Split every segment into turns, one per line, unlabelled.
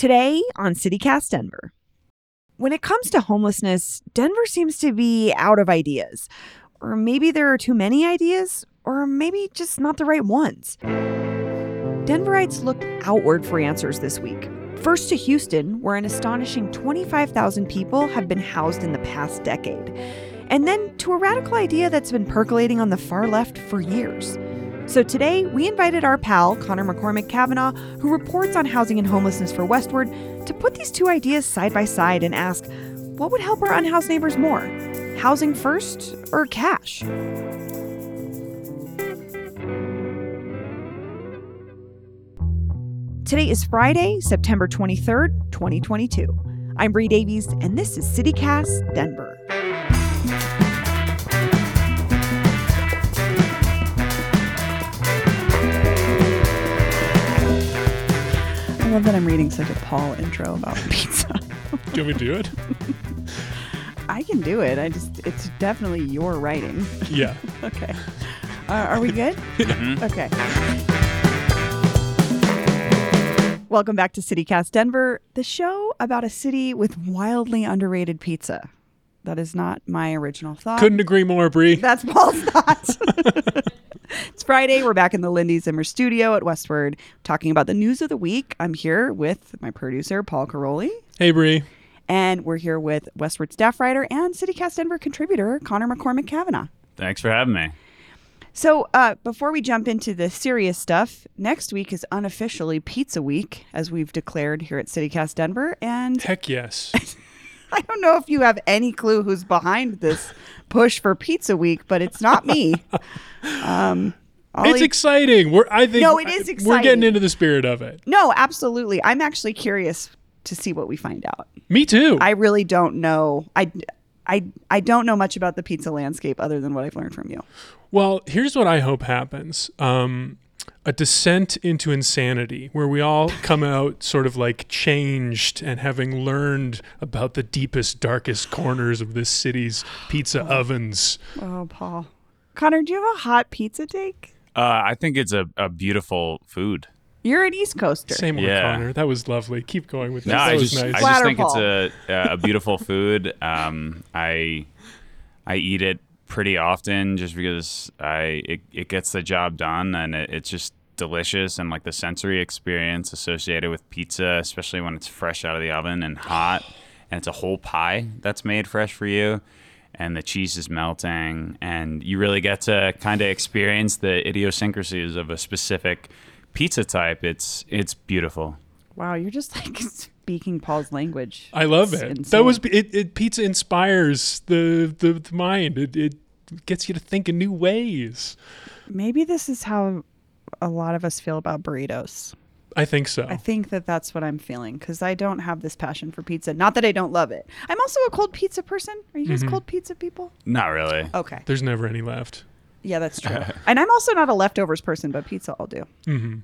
Today on CityCast Denver. When it comes to homelessness, Denver seems to be out of ideas. Or maybe there are too many ideas, or maybe just not the right ones. Denverites looked outward for answers this week. First to Houston, where an astonishing 25,000 people have been housed in the past decade. And then to a radical idea that's been percolating on the far left for years. So today, we invited our pal, Conor McCormick Cavanagh, who reports on housing and homelessness for Westword, to put these two ideas side by side and ask what would help our unhoused neighbors more? Housing first or cash? Today is Friday, September 23rd, 2022. I'm Bree Davies, and this is CityCast Denver. I love that I'm reading such a Paul intro about pizza.
Do you want me to do it?
I can do it. I just, it's definitely your writing.
Yeah.
Okay. Uh, are we good? Okay. Welcome back to CityCast Denver, the show about a city with wildly underrated pizza. That is not my original thought.
Couldn't agree more, Bree.
That's Paul's thought. it's Friday. We're back in the Lindy Zimmer studio at Westword talking about the news of the week. I'm here with my producer, Paul Karolyi,
Hey, Bree.
and we're here with Westword staff writer and CityCast Denver contributor, Conor McCormick Cavanagh.
Thanks for having me.
So, uh, before we jump into the serious stuff, next week is unofficially Pizza Week, as we've declared here at CityCast Denver. And
Heck yes.
I don't know if you have any clue who's behind this push for Pizza Week, but it's not me. Um,
it's exciting. We're I think
No, it is exciting.
We're getting into the spirit of it.
no, absolutely. I'm actually curious to see what we find out.
Me too.
I really don't know. I, I, I don't know much about the pizza landscape other than what I've learned from you.
well, here's what I hope happens. Um a descent into insanity where we all come out sort of like changed and having learned about the deepest darkest corners of this city's pizza ovens.
Oh, Paul. Conor, do you have a hot pizza take?
Uh, I think it's a, a beautiful food.
You're an East Coaster.
Same one,
Yeah.
Conor. That was lovely. Keep going with this.
No,
that
I
was
just,
nice.
I just think it's a a beautiful food. Um, I I eat it pretty often just because I it, it gets the job done and it, it's just delicious and like the sensory experience associated with pizza, especially when it's fresh out of the oven and hot, and it's a whole pie that's made fresh for you. And the cheese is melting, and you really get to kind of experience the idiosyncrasies of a specific pizza type. It's it's beautiful.
Wow, you're just like speaking Paul's language.
I love
It's
it.
insane.
That was it, it. Pizza inspires the the, the mind. It, it gets you to think in new ways.
Maybe this is how a lot of us feel about burritos.
I think so.
I think that that's what I'm feeling because I don't have this passion for pizza. Not that I don't love it. I'm also a cold pizza person. Are you guys cold pizza people?
Not really.
Okay.
There's never any left.
Yeah, that's true. and I'm also not a leftovers person, but pizza I'll do.
hmm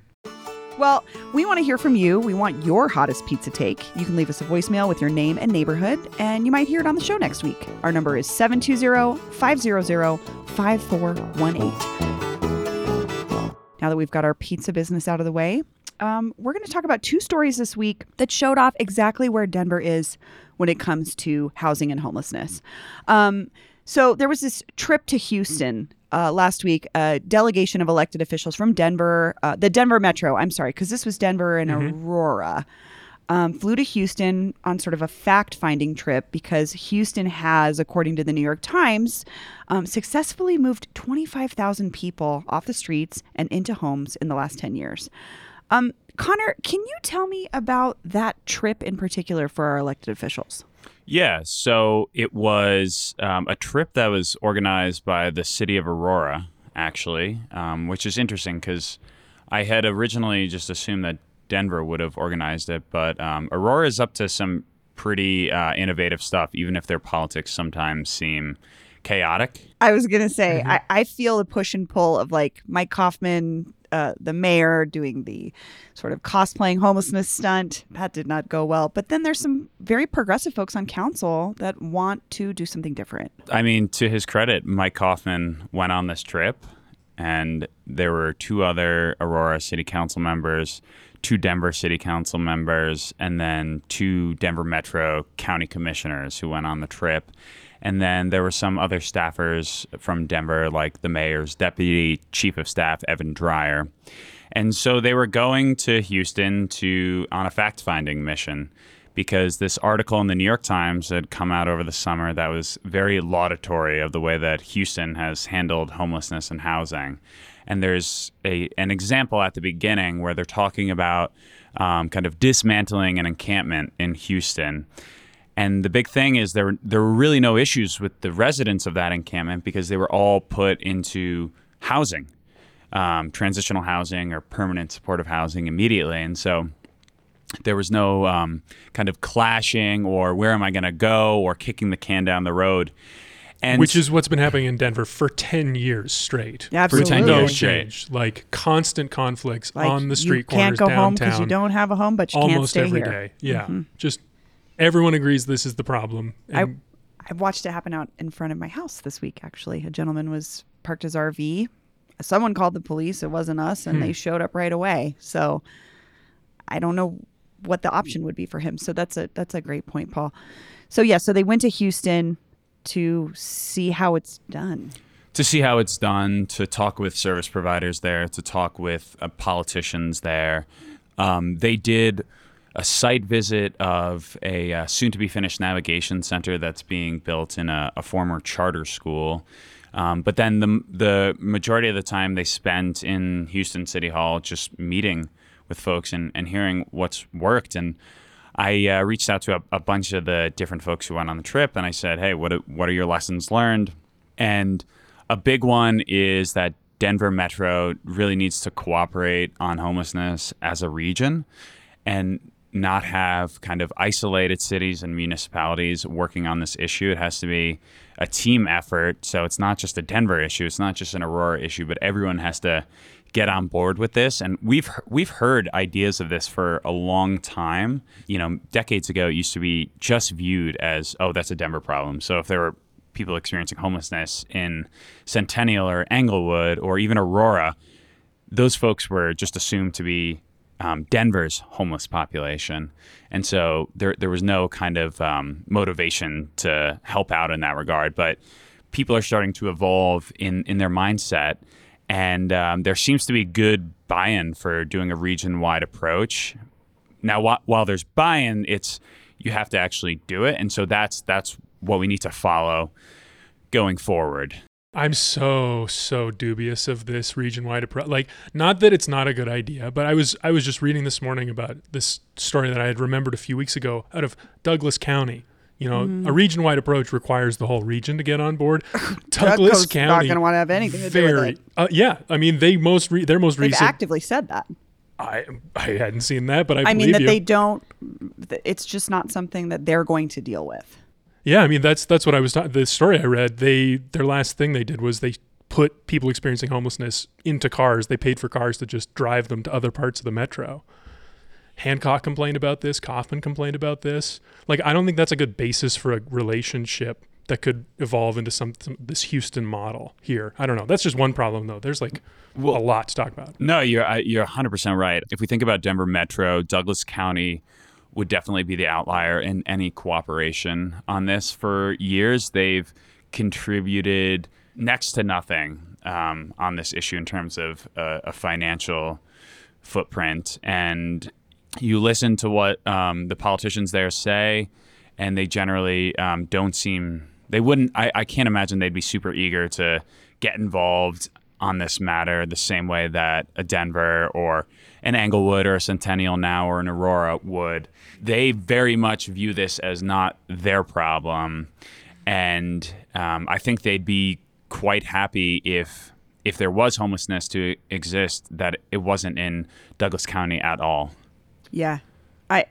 Well, we want to hear from you. We want your hottest pizza take. You can leave us a voicemail with your name and neighborhood, and you might hear it on the show next week. Our number is 720 500 5418. Now that we've got our pizza business out of the way, um, we're going to talk about two stories this week that showed off exactly where Denver is when it comes to housing and homelessness. Um, so there was this trip to Houston uh, last week. A delegation of elected officials from Denver, uh, the Denver Metro. I'm sorry, because this was Denver and Aurora. Um, flew to Houston on sort of a fact-finding trip because Houston has, according to the New York Times, um, successfully moved 25,000 people off the streets and into homes in the last 10 years. Um, Conor, can you tell me about that trip in particular for our elected officials?
Yeah, so it was um, a trip that was organized by the city of Aurora, actually, um, which is interesting because I had originally just assumed that Denver would have organized it, but um, Aurora is up to some pretty uh, innovative stuff, even if their politics sometimes seem chaotic.
I was gonna say I, I feel the push and pull of like Mike Coffman, uh, the mayor, doing the sort of cosplaying homelessness stunt. That did not go well. But then there's some very progressive folks on council that want to do something different.
I mean, to his credit, Mike Coffman went on this trip and there were two other Aurora City Council members, two Denver City Council members, and then two Denver Metro County Commissioners who went on the trip. And then there were some other staffers from Denver, like the mayor's deputy chief of staff, Evan Dreyer. And so they were going to Houston to on a fact finding mission because this article in the New York Times had come out over the summer that was very laudatory of the way that Houston has handled homelessness and housing. And there's a, an example at the beginning where they're talking about um, kind of dismantling an encampment in Houston. And the big thing is there there were really no issues with the residents of that encampment because they were all put into housing, um, transitional housing or permanent supportive housing immediately. And so there was no um, kind of clashing or where am I going to go or kicking the can down the road.
And Which is what's been happening in Denver for 10 years straight.
Absolutely.
For 10
No
years
change. Like constant conflicts
Like,
on the street
you can't
corners
go home because you don't have a home, but you can't stay
every
here.
day. Yeah.
Mm-hmm.
Just everyone agrees this is the problem.
I
And
I watched it happen out in front of my house this week. Actually, a gentleman was parked his RV. Someone called the police. It wasn't us, and
Hmm.
they showed up right away. So I don't know what the option would be for him. So that's a that's a great point, Paul. So yeah, so they went to Houston to see how it's done.
to see how it's done, to talk with service providers there, to talk with uh, politicians there. Um, they did a site visit of a uh, soon to be finished navigation center that's being built in a, a former charter school. Um, but then the, the majority of the time they spent in Houston City Hall just meeting with folks and, and hearing what's worked. And I uh, reached out to a, a bunch of the different folks who went on the trip and I said, hey, what, what are your lessons learned? And a big one is that Denver Metro really needs to cooperate on homelessness as a region and not have kind of isolated cities and municipalities working on this issue. It has to be a team effort. So it's not just a Denver issue, it's not just an Aurora issue, but everyone has to get on board with this and we've we've heard ideas of this for a long time you know decades ago it used to be just viewed as oh that's a denver problem so if there were people experiencing homelessness in centennial or englewood or even aurora those folks were just assumed to be um, Denver's homeless population, and so there there was no kind of um, motivation to help out in that regard. But people are starting to evolve in in their mindset, and um, there seems to be good buy-in for doing a region-wide approach. Now, wh- while there's buy-in, it's you have to actually do it, and so that's that's what we need to follow going forward.
I'm so so dubious of this region-wide approach. Like, not that it's not a good idea, but I was I was just reading this morning about this story that I had remembered a few weeks ago out of Douglas County. You know,
Mm.
a region-wide approach requires the whole region to get on board. Douglas
Douglas not going to want to have anything to do with
very
it.
uh, yeah. I mean, they most re- their most
They've
recent.
actively said that.
I I hadn't seen that, but I,
I mean that
you.
they don't. It's just not something that they're going to deal with.
Yeah, I mean that's that's what I was talking. The story I read, they their last thing they did was they put people experiencing homelessness into cars. They paid for cars to just drive them to other parts of the metro. Hancock complained about this. Coffman complained about this. Like I don't think that's a good basis for a relationship that could evolve into some, some this Houston model here. I don't know. That's just one problem though. There's like a lot to talk about.
No, you're I- you're 100% right. If we think about Denver Metro, Douglas County would definitely be the outlier in any cooperation on this. For years, they've contributed next to nothing um, on this issue in terms of uh, a financial footprint. And you listen to what um, the politicians there say, and they generally um, don't seem. They wouldn't. I, I can't imagine they'd be super eager to get involved on this matter the same way that a Denver or an Englewood or a Centennial now or an Aurora would. They very much view this as not their problem, and um, I think they'd be quite happy if if there was homelessness to exist that it wasn't in Douglas County at all.
Yeah. I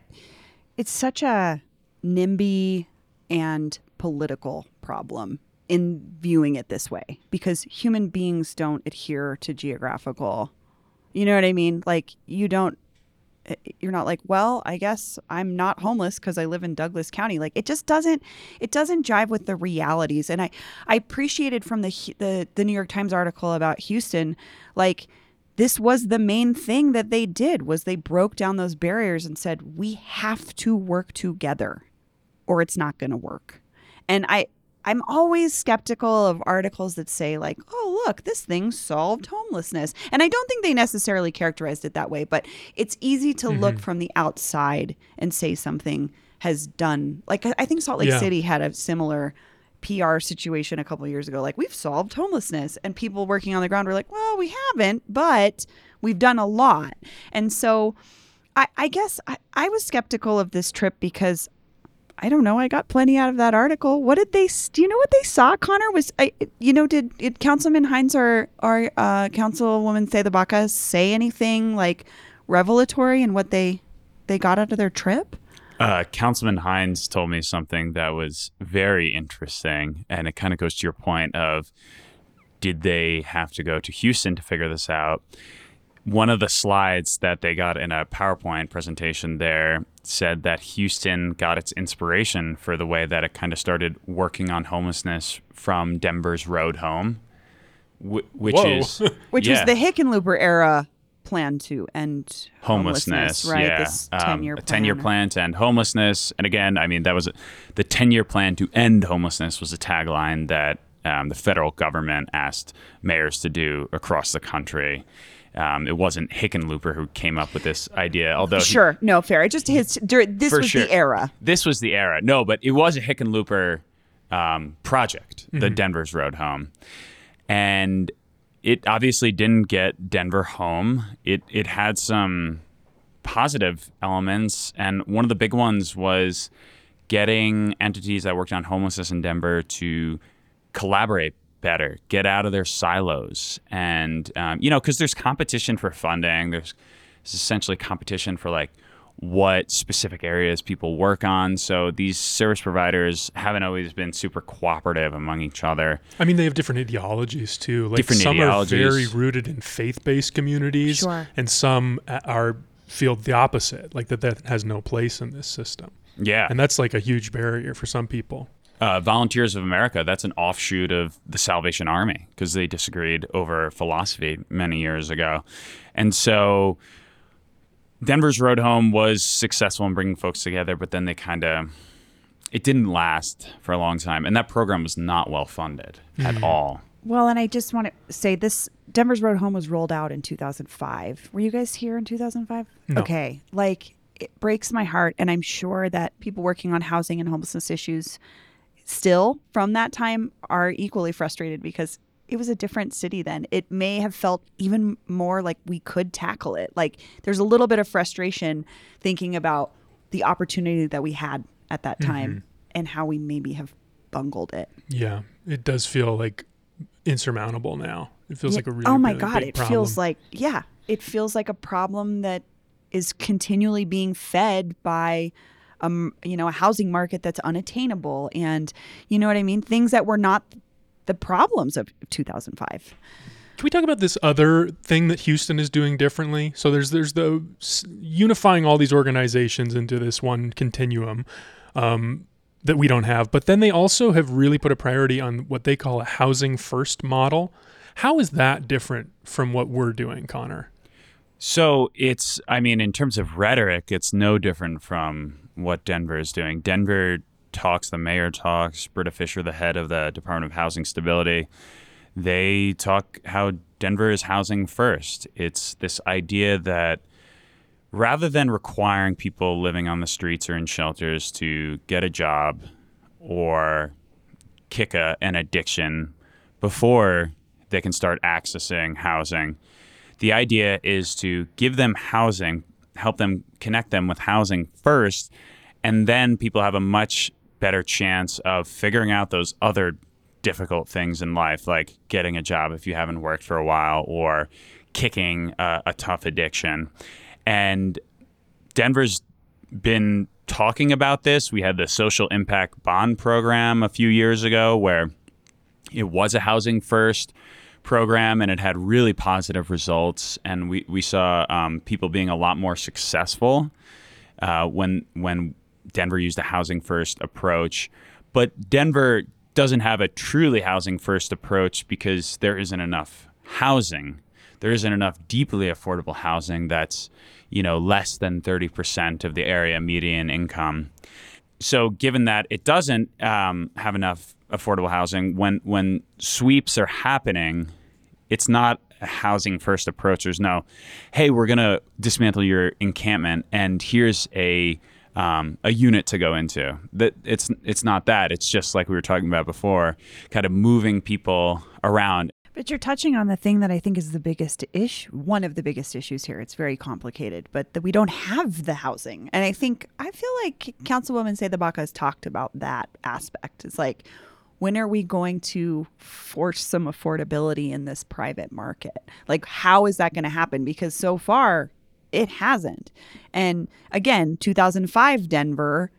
it's such a NIMBY and political problem in viewing it this way because human beings don't adhere to geographical. You know what I mean? Like you don't eh, you're not like, well, I guess I'm not homeless because I live in Douglas County. Like it just doesn't it doesn't jive with the realities. And I I appreciated from the the the New York Times article about Houston, like this was the main thing that they did was they broke down those barriers and said we have to work together or it's not going to work. And I I'm always skeptical of articles that say like, "Oh, look, this thing solved homelessness." And I don't think they necessarily characterized it that way, but it's easy to look mm-hmm. from the outside and say something has done. Like I- I think Salt Lake
Yeah.
City had a similar PR situation a couple years ago. Like we've solved homelessness, and people working on the ground were like, "Well, we haven't, but we've done a lot." And so, I, I guess I, I was skeptical of this trip because I don't know. I got plenty out of that article. What did they? Do you know what they saw? Conor was, I, you know, did, did Councilman Hinds or or uh, Councilwoman CdeBaca say anything like revelatory in what they they got out of their trip?
Uh, Councilman Hinds told me something that was very interesting, and it kind of goes to your point of did they have to go to Houston to figure this out? One of the slides that they got in a PowerPoint presentation there said that Houston got its inspiration for the way that it kind of started working on homelessness from Denver's Road Home, wh- which
Whoa.
is
Which
yeah.
was the Hickenlooper era plan to end
homelessness,
right?
yeah.
This
Um,
ten year
a 10 year plan to end homelessness. And again, I mean, that was a, the 10 year plan to end homelessness was a tagline that um, the federal government asked mayors to do across the country. Um, it wasn't Hickenlooper who came up with this idea, although he-
Sure, no fair. It just his. This was
sure.
the era.
this was the era. No, but it was a Hickenlooper um, project, the Denver's Road Home, and it obviously didn't get Denver home. It it had some positive elements, and one of the big ones was getting entities that worked on homelessness in Denver to collaborate better, get out of their silos, and um, you know, because there's competition for funding. There's, there's essentially competition for like what specific areas people work on. So these service providers haven't always been super cooperative among each other.
I mean, they have different ideologies too. Like
Different
some
ideologies.
are very rooted in faith-based communities,
Sure.
and some are feel the opposite, like that that has no place in this system,
Yeah,
and that's like a huge barrier for some people.
Uh, Volunteers of America, that's an offshoot of the Salvation Army because they disagreed over philosophy many years ago. And so Denver's Road Home was successful in bringing folks together, but then they kind of, it didn't last for a long time. And that program was not well funded at all.
Well, and I just want to say this Denver's Road Home was rolled out in 2005. Were you guys here in 2005?
No.
Okay. Like it breaks my heart and I'm sure that people working on housing and homelessness issues still from that time are equally frustrated because it was a different city then. It may have felt even more like we could tackle it. Like there's a little bit of frustration thinking about the opportunity that we had at that mm-hmm. time and how we maybe have bungled it.
Yeah, it does feel like insurmountable now. It feels
Yeah.
like a really
oh my
really
god it
problem.
feels like yeah it feels like a problem that is continually being fed by um you know a housing market that's unattainable and you know what i mean things that were not the problems of 2005
Can we talk about this other thing that Houston is doing differently? So there's there's the unifying all these organizations into this one continuum um, that we don't have, but then they also have really put a priority on what they call a housing first model. How is that different from what we're doing, Conor?
So it's, I mean, in terms of rhetoric, it's no different from what Denver is doing. Denver talks, the mayor talks, Britta Fisher, the head of the Department of Housing Stability, they talk how Denver is housing first. It's this idea that rather than requiring people living on the streets or in shelters to get a job or kick a, an addiction before they can start accessing housing, the idea is to give them housing, help them connect them with housing first, and then people have a much better chance of figuring out those other difficult things in life, like getting a job if you haven't worked for a while or kicking a, a tough addiction. And Denver's been talking about this. We had the social impact bond program a few years ago where it was a housing first program, and it had really positive results. And we we saw um, people being a lot more successful uh, when when Denver used a housing first approach. But Denver doesn't have a truly housing first approach because there isn't enough housing. There isn't enough deeply affordable housing that's you know less than 30% of the area median income. So given that it doesn't um, have enough affordable housing, when when sweeps are happening, it's not a housing first approach. There's no, hey, we're gonna dismantle your encampment and here's a um, a unit to go into. That it's it's not that. It's just like we were talking about before, kind of moving people around.
But you're touching on the thing that I think is the biggest issue, one of the biggest issues here. It's very complicated, but that we don't have the housing. And I think, I feel like Councilwoman CdeBaca has talked about that aspect. It's like, when are we going to force some affordability in this private market? Like, how is that going to happen? Because so far, it hasn't. And again, 2005 Denver,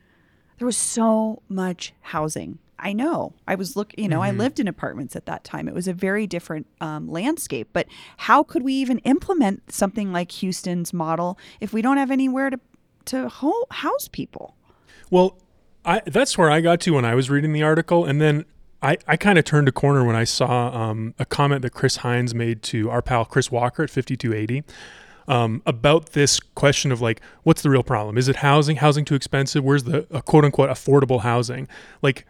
there was so much housing. I know. I was looking, you know, I lived in apartments at that time. It was a very different um, landscape. But how could we even implement something like Houston's model if we don't have anywhere to to ho- house people?
Well, I, that's where I got to when I was reading the article, and then I, I kind of turned a corner when I saw um, a comment that Chris Hinds made to our pal Chris Walker at 5280 um, about this question of like, what's the real problem? Is it housing? Housing too expensive? Where's the uh, quote unquote affordable housing? Like,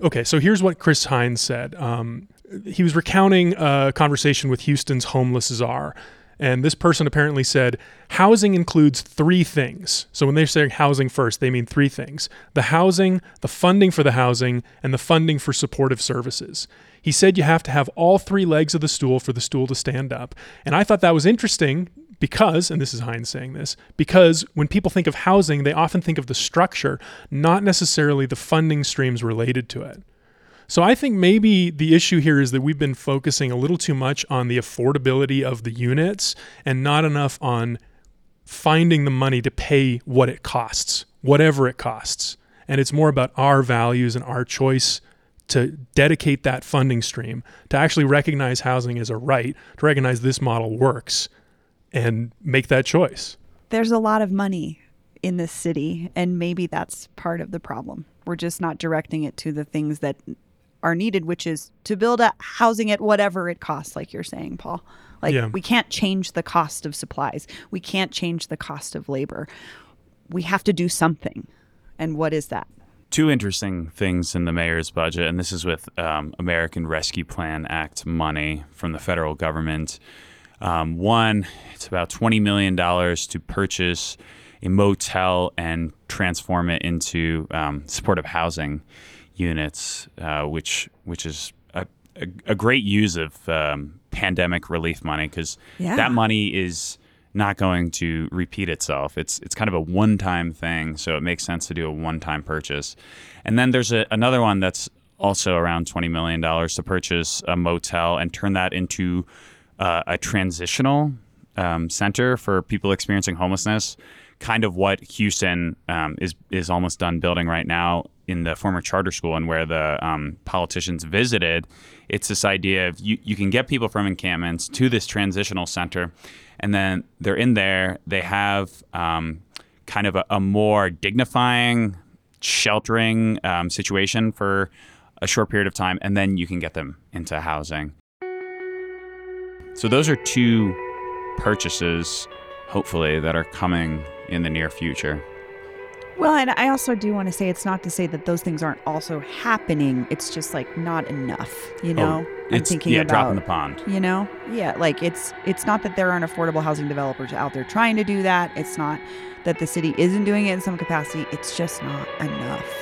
okay, so here's what Chris Hinds said. Um, he was recounting a conversation with Houston's homeless czar. And this person apparently said housing includes three things. So when they're saying housing first, they mean three things the housing, the funding for the housing, and the funding for supportive services. He said you have to have all three legs of the stool for the stool to stand up. And I thought that was interesting because, and this is Hinds saying this, because when people think of housing, they often think of the structure, not necessarily the funding streams related to it. So I think maybe the issue here is that we've been focusing a little too much on the affordability of the units and not enough on finding the money to pay what it costs, whatever it costs. And it's more about our values and our choice to dedicate that funding stream to actually recognize housing as a right, to recognize this model works and make that choice.
There's a lot of money in this city, and maybe that's part of the problem. We're just not directing it to the things that are needed, which is to build a housing at whatever it costs, like you're saying, Paul. Like
Yeah.
we can't change the cost of supplies. We can't change the cost of labor. We have to do something. And what is that?
Two interesting things in the mayor's budget, and this is with um, American Rescue Plan Act money from the federal government. Um, one, it's about $20 million to purchase a motel and transform it into um, supportive housing units, uh, which which is a, a, a great use of um, pandemic relief money because
Yeah.
that money is not going to repeat itself. It's it's kind of a one time thing, so it makes sense to do a one time purchase. And then there's a, another one that's also around twenty million dollars to purchase a motel and turn that into uh, a transitional um, center for people experiencing homelessness. Kind of what Houston um, is is almost done building right now in the former charter school and where the um, politicians visited. It's this idea of you, you can get people from encampments to this transitional center, and then they're in there. They have um, kind of a, a more dignifying, sheltering um, situation for a short period of time, and then you can get them into housing. So those are two purchases, hopefully, that are coming in the near future.
Well, and I also do want to say it's not to say that those things aren't also happening. It's just like not enough, you oh, know. I'm thinking
yeah,
about
drop in the pond.
you know yeah like it's it's not that there aren't affordable housing developers out there trying to do that it's not that the city isn't doing it in some capacity it's just not enough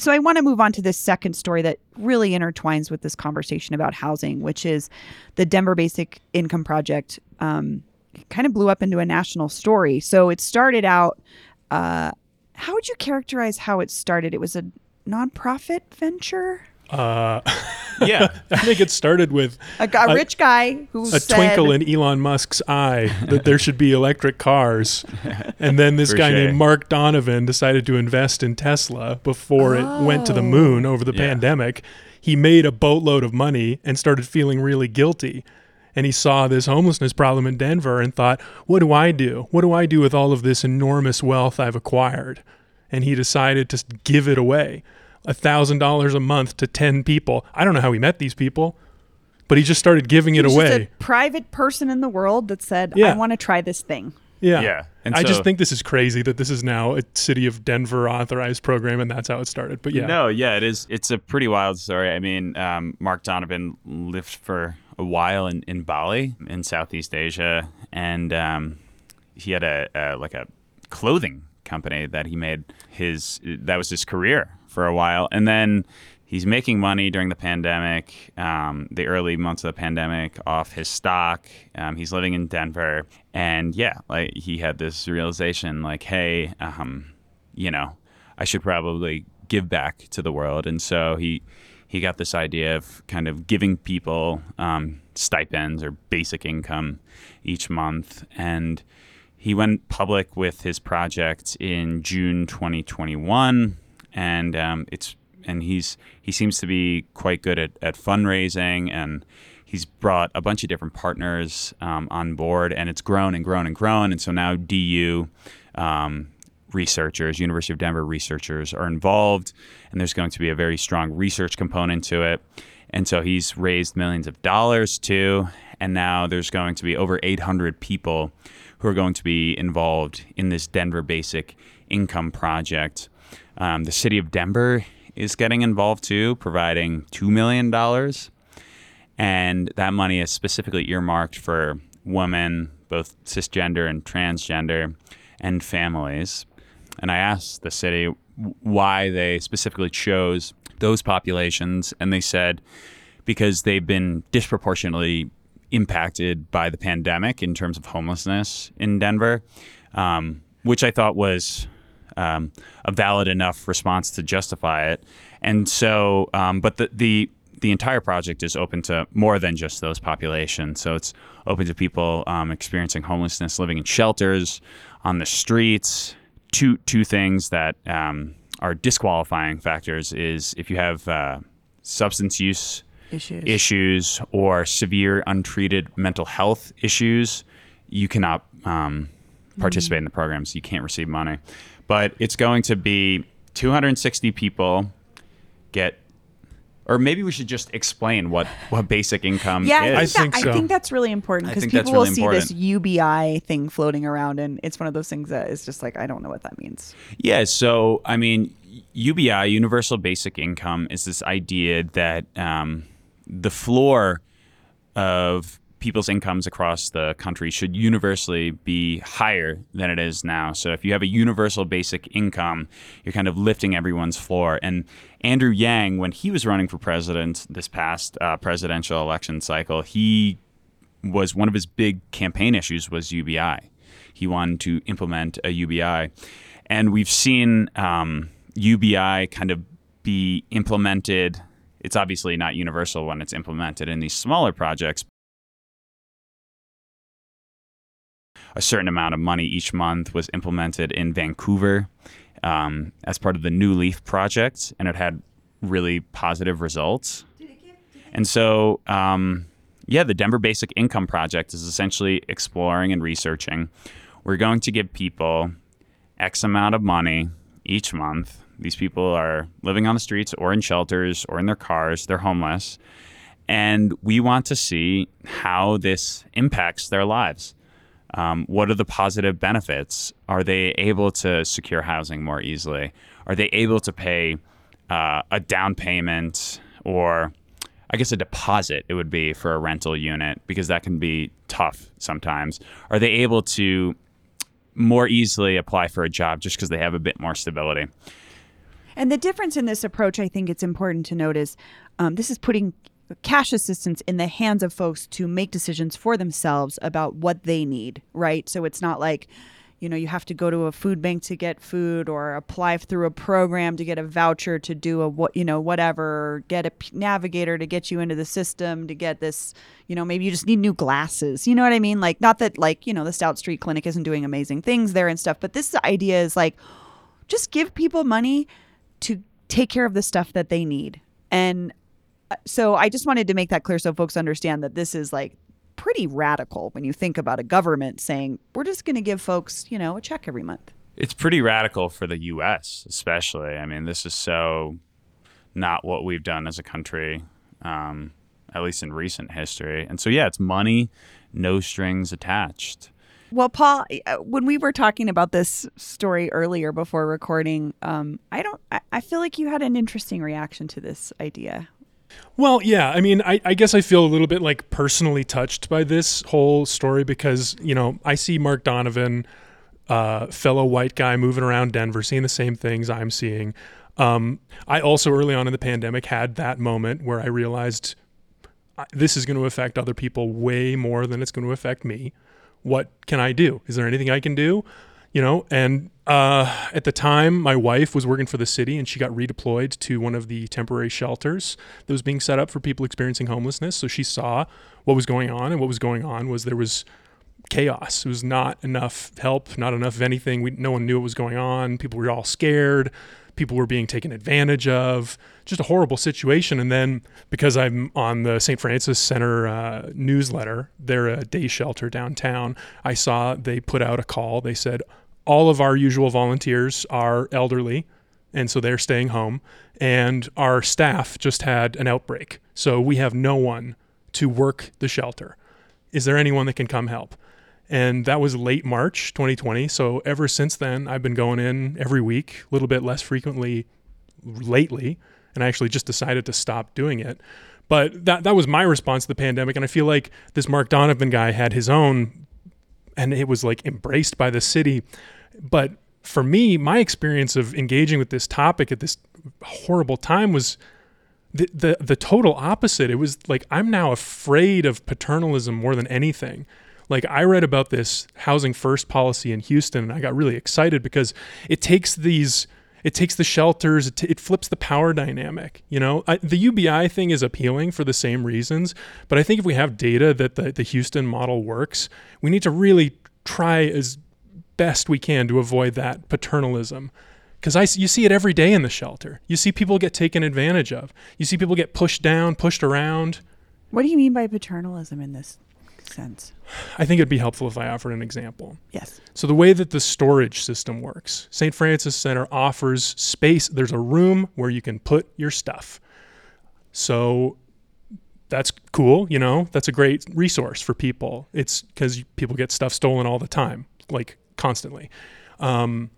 so I want to move on to this second story that really intertwines with this conversation about housing, which is the Denver Basic Income Project. Um, kind of blew up into a national story. So it started out. Uh, how would you characterize how it started? It was a nonprofit venture.
Uh,
Yeah.
I think it started with
A, gu- a rich guy who
a
said,
twinkle in Elon Musk's eye that there should be electric cars. And then this
For
guy named Mark Donovan decided to invest in Tesla before it went to the moon over the
Yeah.
pandemic. He made a boatload of money and started feeling really guilty. And he saw this homelessness problem in Denver and thought, what do I do? What do I do with all of this enormous wealth I've acquired? And he decided to give it away. $1,000 a month to 10 people. I don't know how he met these people, but he just started giving
he
it
was
away.
just a private person in the world that said,
Yeah.
"I want to try this thing."
Yeah.
Yeah. And
I
so-
just think this is crazy that this is now a city of Denver authorized program and that's how it started. But yeah.
No, yeah, it is. It's a pretty wild story. I mean, um, Mark Donovan lived for a while in, in Bali in Southeast Asia, and um, he had a, a like a clothing company that he made his that was his career for a while, and then he's making money during the pandemic, um, the early months of the pandemic, off his stock. Um, he's living in Denver, and yeah, like he had this realization, like, hey, um, you know, I should probably give back to the world. And so he he got this idea of kind of giving people um, stipends or basic income each month. And he went public with his project in June 2021, and um, it's and he's he seems to be quite good at, at fundraising and he's brought a bunch of different partners um, on board and it's grown and grown and grown and so now du um, researchers university of denver researchers are involved and there's going to be a very strong research component to it. And so he's raised millions of dollars too and now there's going to be over 800 people who are going to be involved in this denver basic income project um, the city of denver is getting involved too providing $2 million and that money is specifically earmarked for women, both cisgender and transgender, and families. And I asked the city why they specifically chose those populations, and they said because they've been disproportionately impacted by the pandemic in terms of homelessness in Denver, um, which I thought was um, a valid enough response to justify it. And so, um, but the, the the entire project is open to more than just those populations. So it's open to people um, experiencing homelessness, living in shelters, on the streets. Two two things that um, are disqualifying factors is if you have uh, substance use
Issues.
issues or severe untreated mental health issues, you cannot um, participate in the program, so you can't receive money. But it's going to be 260 people get, or maybe we should just explain what what basic income
Yeah, I
is.
think,
I
that,
think
I think that's really important because people
that's
will
really
see this. UBI thing floating around, and it's one of those things that is just like I don't know what that means.
Yeah, so I mean, UBI, Universal Basic Income, is this idea that um, the floor of people's incomes across the country should universally be higher than it is now. So if you have a universal basic income, you're kind of lifting everyone's floor. And Andrew Yang, when he was running for president this past uh, presidential election cycle, he was one of his big campaign issues was UBI. He wanted to implement a UBI, and we've seen um, UBI kind of be implemented. It's obviously not universal when it's implemented in these smaller projects. A certain amount of money each month was implemented in Vancouver um, as part of the New Leaf project, and it had really positive results. And so, um, yeah, the Denver Basic Income Project is essentially exploring and researching. We're going to give people X amount of money each month. These people are living on the streets or in shelters or in their cars, they're homeless. And we want to see how this impacts their lives. Um, what are the positive benefits? Are they able to secure housing more easily? Are they able to pay uh, a down payment or I guess a deposit it would be for a rental unit because that can be tough sometimes. Are they able to more easily apply for a job just because they have a bit more stability?
And the difference in this approach, I think it's important to note, is um, this is putting cash assistance in the hands of folks to make decisions for themselves about what they need, right? So it's not like, you know, you have to go to a food bank to get food or apply through a program to get a voucher to do a what, you know, whatever, get a navigator to get you into the system to get this, you know, maybe you just need new glasses. You know what I mean? Like, not that like, you know, the Stout Street Clinic isn't doing amazing things there and stuff, but this idea is like, just give people money to take care of the stuff that they need. And so I just wanted to make that clear so folks understand that this is like pretty radical when you think about a government saying, we're just going to give folks, you know, a check every month.
It's pretty radical for the U.S., especially. I mean, this is so not what we've done as a country, um, at least in recent history. And so, yeah, it's money, no strings attached.
Well, Paul, uh, when we were talking about this story earlier before recording, um, I don't, I, I feel like you had an interesting reaction to this idea.
Well, yeah. I mean, I, I, guess I feel a little bit like personally touched by this whole story because, you know, I see Mark Donovan, uh, fellow white guy moving around Denver, seeing the same things I'm seeing. Um, I also early on in the pandemic had that moment where I realized this is going to affect other people way more than it's going to affect me. What can I do? Is there anything I can do? You know, and uh, at the time, my wife was working for the city and she got redeployed to one of the temporary shelters that was being set up for people experiencing homelessness. So she saw what was going on, and what was going on was there was chaos. It was not enough help, not enough of anything. We, no one knew what was going on. People were all scared. People were being taken advantage of. Just a horrible situation. And then because I'm on the St. Francis Center uh, newsletter, they're a day shelter downtown. I saw they put out a call. They said, all of our usual volunteers are elderly, and so they're staying home. And our staff just had an outbreak. So we have no one to work the shelter. Is there anyone that can come help? And that was late March 2020. So ever since then, I've been going in every week, a little bit less frequently lately. And I actually just decided to stop doing it. But that, that was my response to the pandemic. And I feel like this Mark Donovan guy had his own, and it was like embraced by the city. But for me, my experience of engaging with this topic at this horrible time was the, the the total opposite. It was like I'm now afraid of paternalism more than anything. Like I read about this housing first policy in Houston and I got really excited because it takes these it takes the shelters it, t- it flips the power dynamic you know I, the ubi thing is appealing for the same reasons but i think if we have data that the, the houston model works we need to really try as best we can to avoid that paternalism. Because I, you see it every day in the shelter. You see people get taken advantage of. You see people get pushed down, pushed around.
What do you mean by paternalism in this sense?
I think it'd be helpful if I offered an example.
Yes.
So, the way that the storage system works St. Francis Center offers space. There's a room where you can put your stuff. So, that's cool. You know, that's a great resource for people. It's because people get stuff stolen all the time. Like constantly. Um,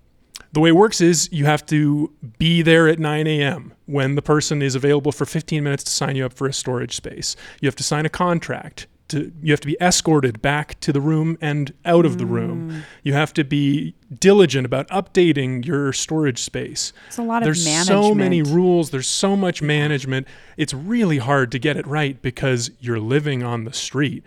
the way it works is you have to be there at 9 a.m. when the person is available for 15 minutes to sign you up for a storage space. You have to sign a contract. To, you have to be escorted back to the room and out of the room.
Mm.
You have to be diligent about updating your storage space.
It's a lot
There's
of management.
so many rules. There's so much management. It's really hard to get it right because you're living on the street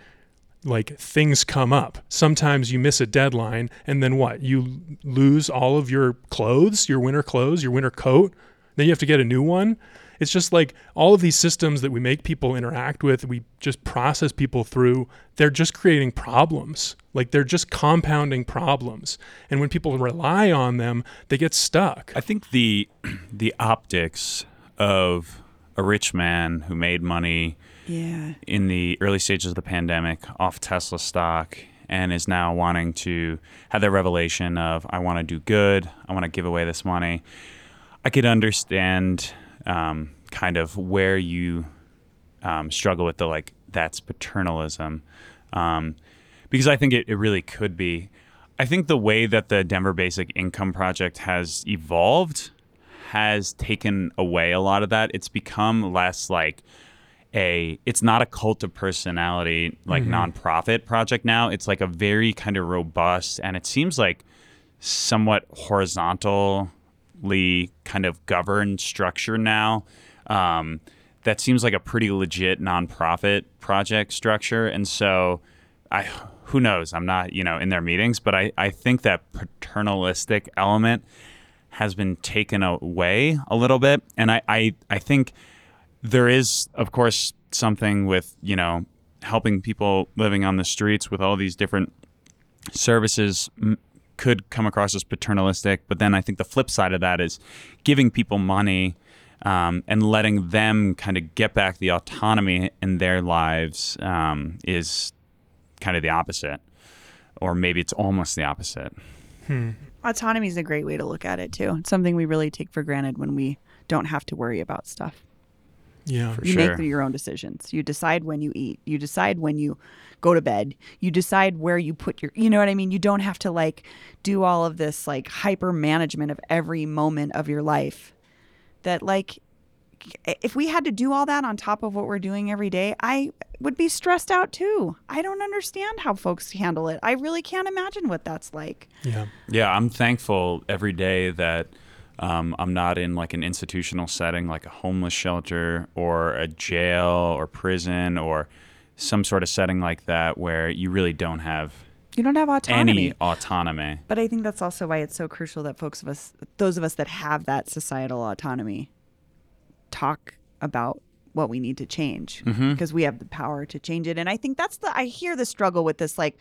like things come up. Sometimes you miss a deadline, and then what? You lose all of your clothes, your winter clothes, your winter coat. Then you have to get a new one. It's just like all of these systems that we make people interact with, we just process people through, they're just creating problems. Like they're just compounding problems. And when people rely on them, they get stuck.
I think the the optics of a rich man who made money
yeah.
in the early stages of the pandemic off Tesla stock and is now wanting to have that revelation of I want to do good, I want to give away this money. I could understand um, kind of where you um, struggle with the like that's paternalism, um, because I think it, it really could be. I think the way that the Denver Basic Income Project has evolved has taken away a lot of that. It's become less like a it's not a cult of personality like mm-hmm. nonprofit project now. It's like a very kind of robust and it seems like somewhat horizontal kind of governed structure now. Um, that seems like a pretty legit nonprofit project structure, and so I who knows? I'm not you know in their meetings, but I I think that paternalistic element has been taken away a little bit, and I I, I think there is of course something with you know helping people living on the streets with all these different services could come across as paternalistic. But then I think the flip side of that is giving people money um, and letting them kind of get back the autonomy in their lives um, is kind of the opposite. Or maybe it's almost the opposite.
Autonomy is a great way to look at it too. It's something we really take for granted when we don't have to worry about stuff.
Yeah.
For
you
sure.
make your own decisions. You decide when you eat. You decide when you go to bed. You decide where you put your you know what I mean? You don't have to like do all of this like hyper management of every moment of your life. That like if we had to do all that on top of what we're doing every day, I would be stressed out too. I don't understand how folks handle it. I really can't imagine what that's like.
Yeah.
Yeah, I'm thankful every day that um, I'm not in like an institutional setting, like a homeless shelter or a jail or prison or some sort of setting like that where you really don't have
You don't have autonomy.
any autonomy.
But I think that's also why it's so crucial that folks of us, those of us that have that societal autonomy, talk about what we need to change
Mm-hmm.
because we have the power to change it. And I think that's the I hear the struggle with this like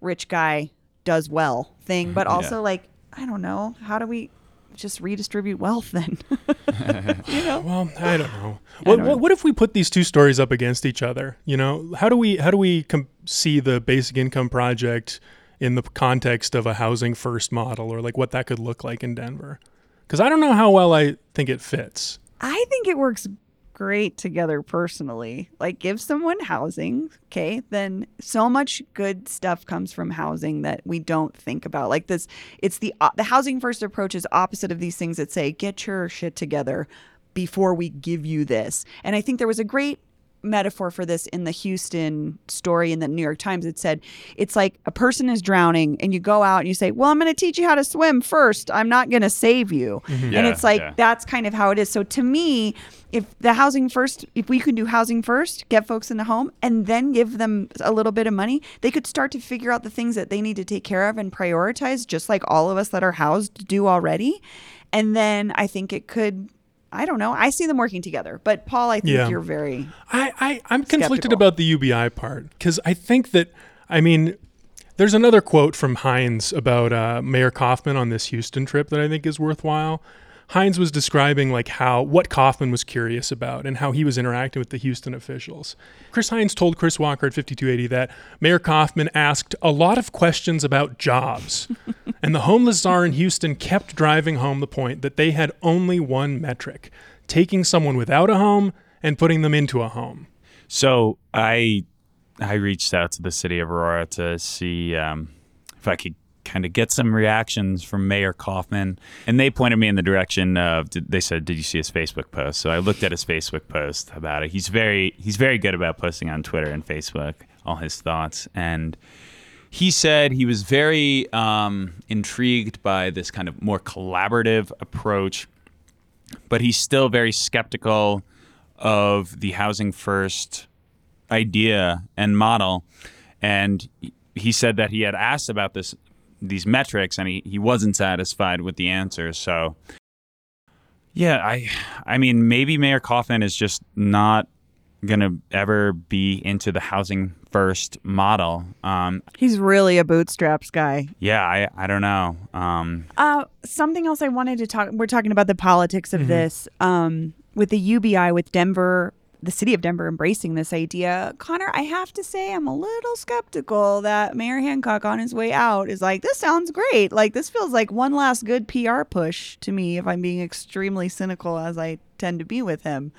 rich guy does well thing, but
Yeah.
also like I don't know how do we just redistribute wealth then? you know,
Well, I don't know. What,
don't know.
what if we put these two stories up against each other? You know, how do we how do we com- see the basic income project in the context of a housing first model, or like what that could look like in Denver? Because I don't know how well I think it fits.
I think it works great together personally. Like give someone housing, okay? Then so much good stuff comes from housing that we don't think about. Like this it's the uh, the housing first approach is opposite of these things that say get your shit together before we give you this. And I think there was a great metaphor for this in the Houston story in the New York Times. It said it's like a person is drowning and you go out and you say, "Well, I'm going to teach you how to swim first. I'm not going to save you." Mm-hmm. and
Yeah,
it's like
yeah.
that's kind of how it is. So to me, if the housing first, if we could do housing first, get folks in the home, and then give them a little bit of money, they could start to figure out the things that they need to take care of and prioritize, just like all of us that are housed do already. And then I think it could. I don't know. I see them working together, but Paul, I think
Yeah.
you're very
I, I I'm conflicted
Skeptical.
about the UBI part because I think that I mean there's another quote from Hinds about uh, Mayor Coffman on this Houston trip that I think is worthwhile. Hinds was describing like how what Coffman was curious about and how he was interacting with the Houston officials. Chris Hinds told Chris Walker at 5280 that Mayor Coffman asked a lot of questions about jobs. and the homeless czar in Houston kept driving home the point that they had only one metric taking someone without a home and putting them into a home.
So I I reached out to the city of Aurora to see um, if I could kind of get some reactions from Mayor Coffman, and they pointed me in the direction of. They said, "Did you see his Facebook post?" So I looked at his Facebook post about it. He's very he's very good about posting on Twitter and Facebook all his thoughts and. He said he was very um, intrigued by this kind of more collaborative approach but he's still very skeptical of the housing first idea and model. And he said that he had asked about this these metrics and he, he wasn't satisfied with the answers. So yeah, I I mean maybe Mayor Coffman is just not gonna ever be into the housing first model. Um,
He's really a bootstraps guy.
yeah, I I don't know. Um,
Uh, something else I wanted to talk. We're talking about the politics of this. Um, with the UBI, with Denver, the city of Denver embracing this idea. Conor, I have to say, I'm a little skeptical that Mayor Hancock on his way out is like, this sounds great. Like this feels like one last good PR push to me. If I'm being extremely cynical, as I tend to be with him.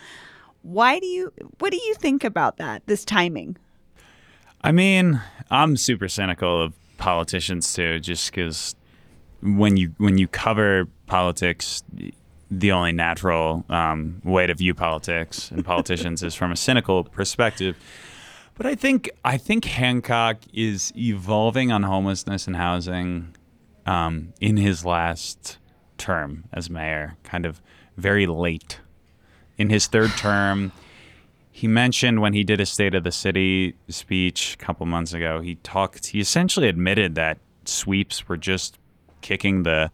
Why do you? What do you think about that? This timing.
I mean, I'm super cynical of politicians too, just because when you when you cover politics, the only natural um, way to view politics and politicians is from a cynical perspective. But I think I think Hancock is evolving on homelessness and housing um, in his last term as mayor, kind of very late. In his third term, he mentioned when he did his State of the City speech a couple months ago, he talked, he essentially admitted that sweeps were just kicking the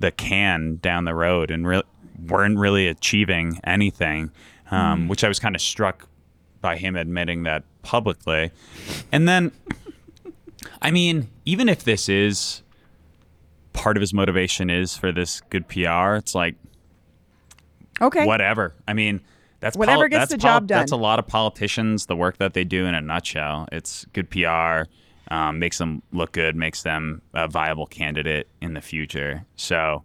the can down the road and re- weren't really achieving anything, um, which I was kind of struck by him admitting that publicly. And then, I mean, even if this is part of his motivation is for this good PR, it's like
Okay.
whatever. I mean, that's
Whatever gets
that's
the job done.
That's a lot of politicians. The work that they do in a nutshell. It's good PR. Um, makes them look good. Makes them a viable candidate in the future. So,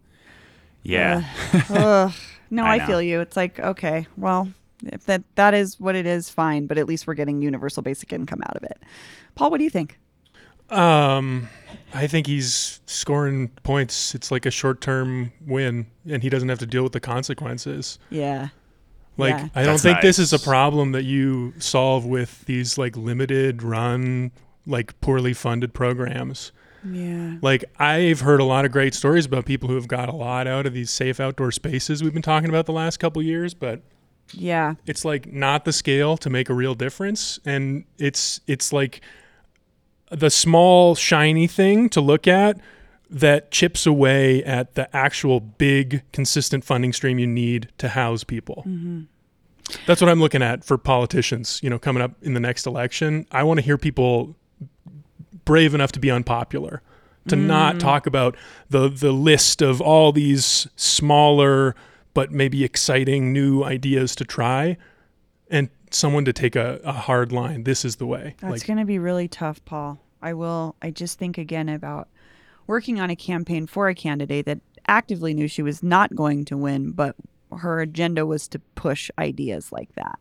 yeah,
Ugh. No,
I
I, feel you. It's like, okay, well, if that that is what it is, fine. But at least we're getting universal basic income out of it. Paul, what do you think?
Um, I think he's scoring points. It's like a short-term win, and he doesn't have to deal with the consequences.
Yeah.
Like
Yeah.
I don't
That's
think this is a problem that you solve with these like limited run, like poorly funded programs.
Yeah.
Like I've heard a lot of great stories about people who have got a lot out of these safe outdoor spaces we've been talking about the last couple years, but
Yeah.
it's like not the scale to make a real difference and it's it's like the small shiny thing to look at that chips away at the actual big consistent funding stream you need to house people mm-hmm. that's what i'm looking at for politicians you know coming up in the next election i want to hear people brave enough to be unpopular to not mm. talk about the the list of all these smaller but maybe exciting new ideas to try and someone to take a, a hard line this is the way
That's
like
going to be really tough, Paul. I will. I just think again about working on a campaign for a candidate that actively knew she was not going to win, but her agenda was to push ideas like that.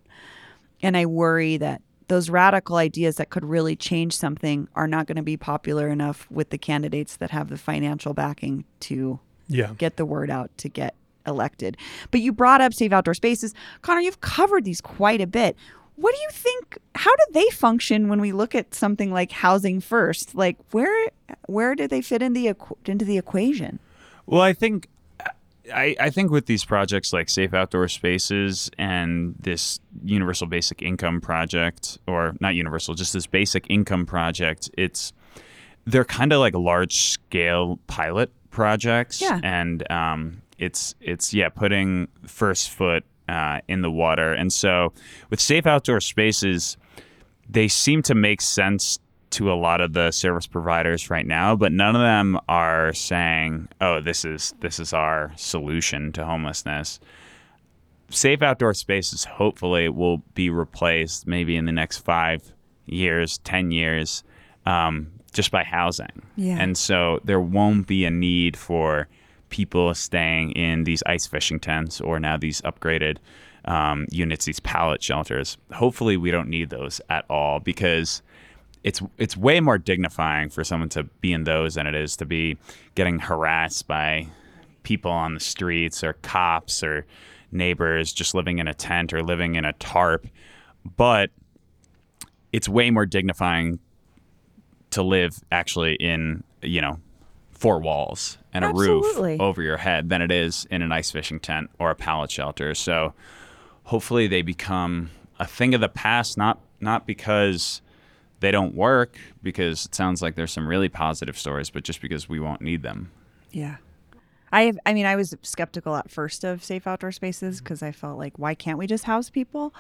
And I worry that those radical ideas that could really change something are not going to be popular enough with the candidates that have the financial backing to
yeah
get the word out to get elected. But you brought up safe outdoor spaces. Conor, you've covered these quite a bit. What do you think how do they function when we look at something like housing first? Like where where do they fit in the into the equation?
Well, I think I, I think with these projects like Safe Outdoor Spaces and this Universal Basic Income project, or not universal, just this basic income project, it's they're kind of like large scale pilot projects,
Yeah.
and um, it's it's yeah putting first foot uh, in the water, and so with Safe Outdoor Spaces, they seem to make sense to a lot of the service providers right now, but none of them are saying, "Oh, this is this is our solution to homelessness." Safe outdoor spaces hopefully will be replaced maybe in the next five years, ten years, um, just by housing.
Yeah.
And so there won't be a need for people staying in these ice fishing tents or now these upgraded um, units, these pallet shelters. Hopefully, we don't need those at all because it's it's way more dignifying for someone to be in those than it is to be getting harassed by people on the streets or cops or neighbors just living in a tent or living in a tarp. But it's way more dignifying to live actually in, you know, four walls and a roof over your head than it is in an ice fishing tent or a pallet shelter. So hopefully they become a thing of the past, not not because they don't work, because it sounds like there's some really positive stories, but just because we won't need them.
Yeah. I have, I mean, I was skeptical at first of safe outdoor spaces because I felt like, why can't we just house people?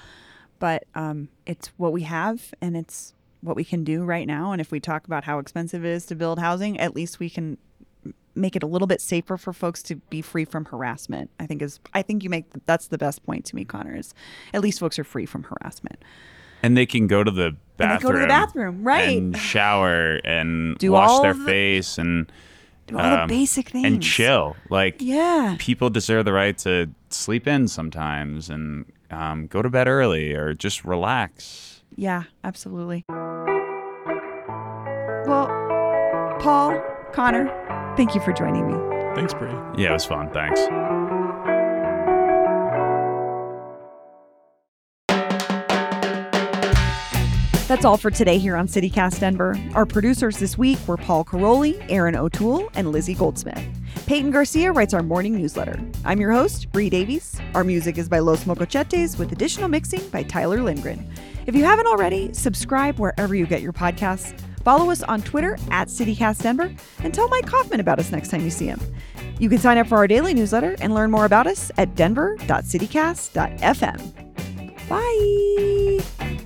But um, it's what we have and it's what we can do right now. And if we talk about how expensive it is to build housing, at least we can make it a little bit safer for folks to be free from harassment. I think is, I think you make, that's the best point to me, Conor, is at least folks are free from harassment.
And they can go to the bathroom.
go to the bathroom, right.
And shower and
Do
wash
all
their
the-
face and
Do all the
um,
basic things.
and chill. Like
Yeah.
people deserve the right to sleep in sometimes and um, go to bed early or just relax.
Yeah, absolutely. Well, Paul, Conor, thank you for joining me.
thanks Bree.
Yeah, it was fun. Thanks.
That's all for today here on CityCast Denver. Our producers this week were Paul Karolyi, Aaron O'Toole, and Lizzie Goldsmith. Peyton Garcia writes our morning newsletter. I'm your host, Bree Davies. Our music is by Los Mocochetes with additional mixing by Tyler Lindgren. If you haven't already, subscribe wherever you get your podcasts. Follow us on Twitter at CityCastDenver and tell Mike Coffman about us next time you see him. You can sign up for our daily newsletter and learn more about us at denver.citycast.fm. Bye.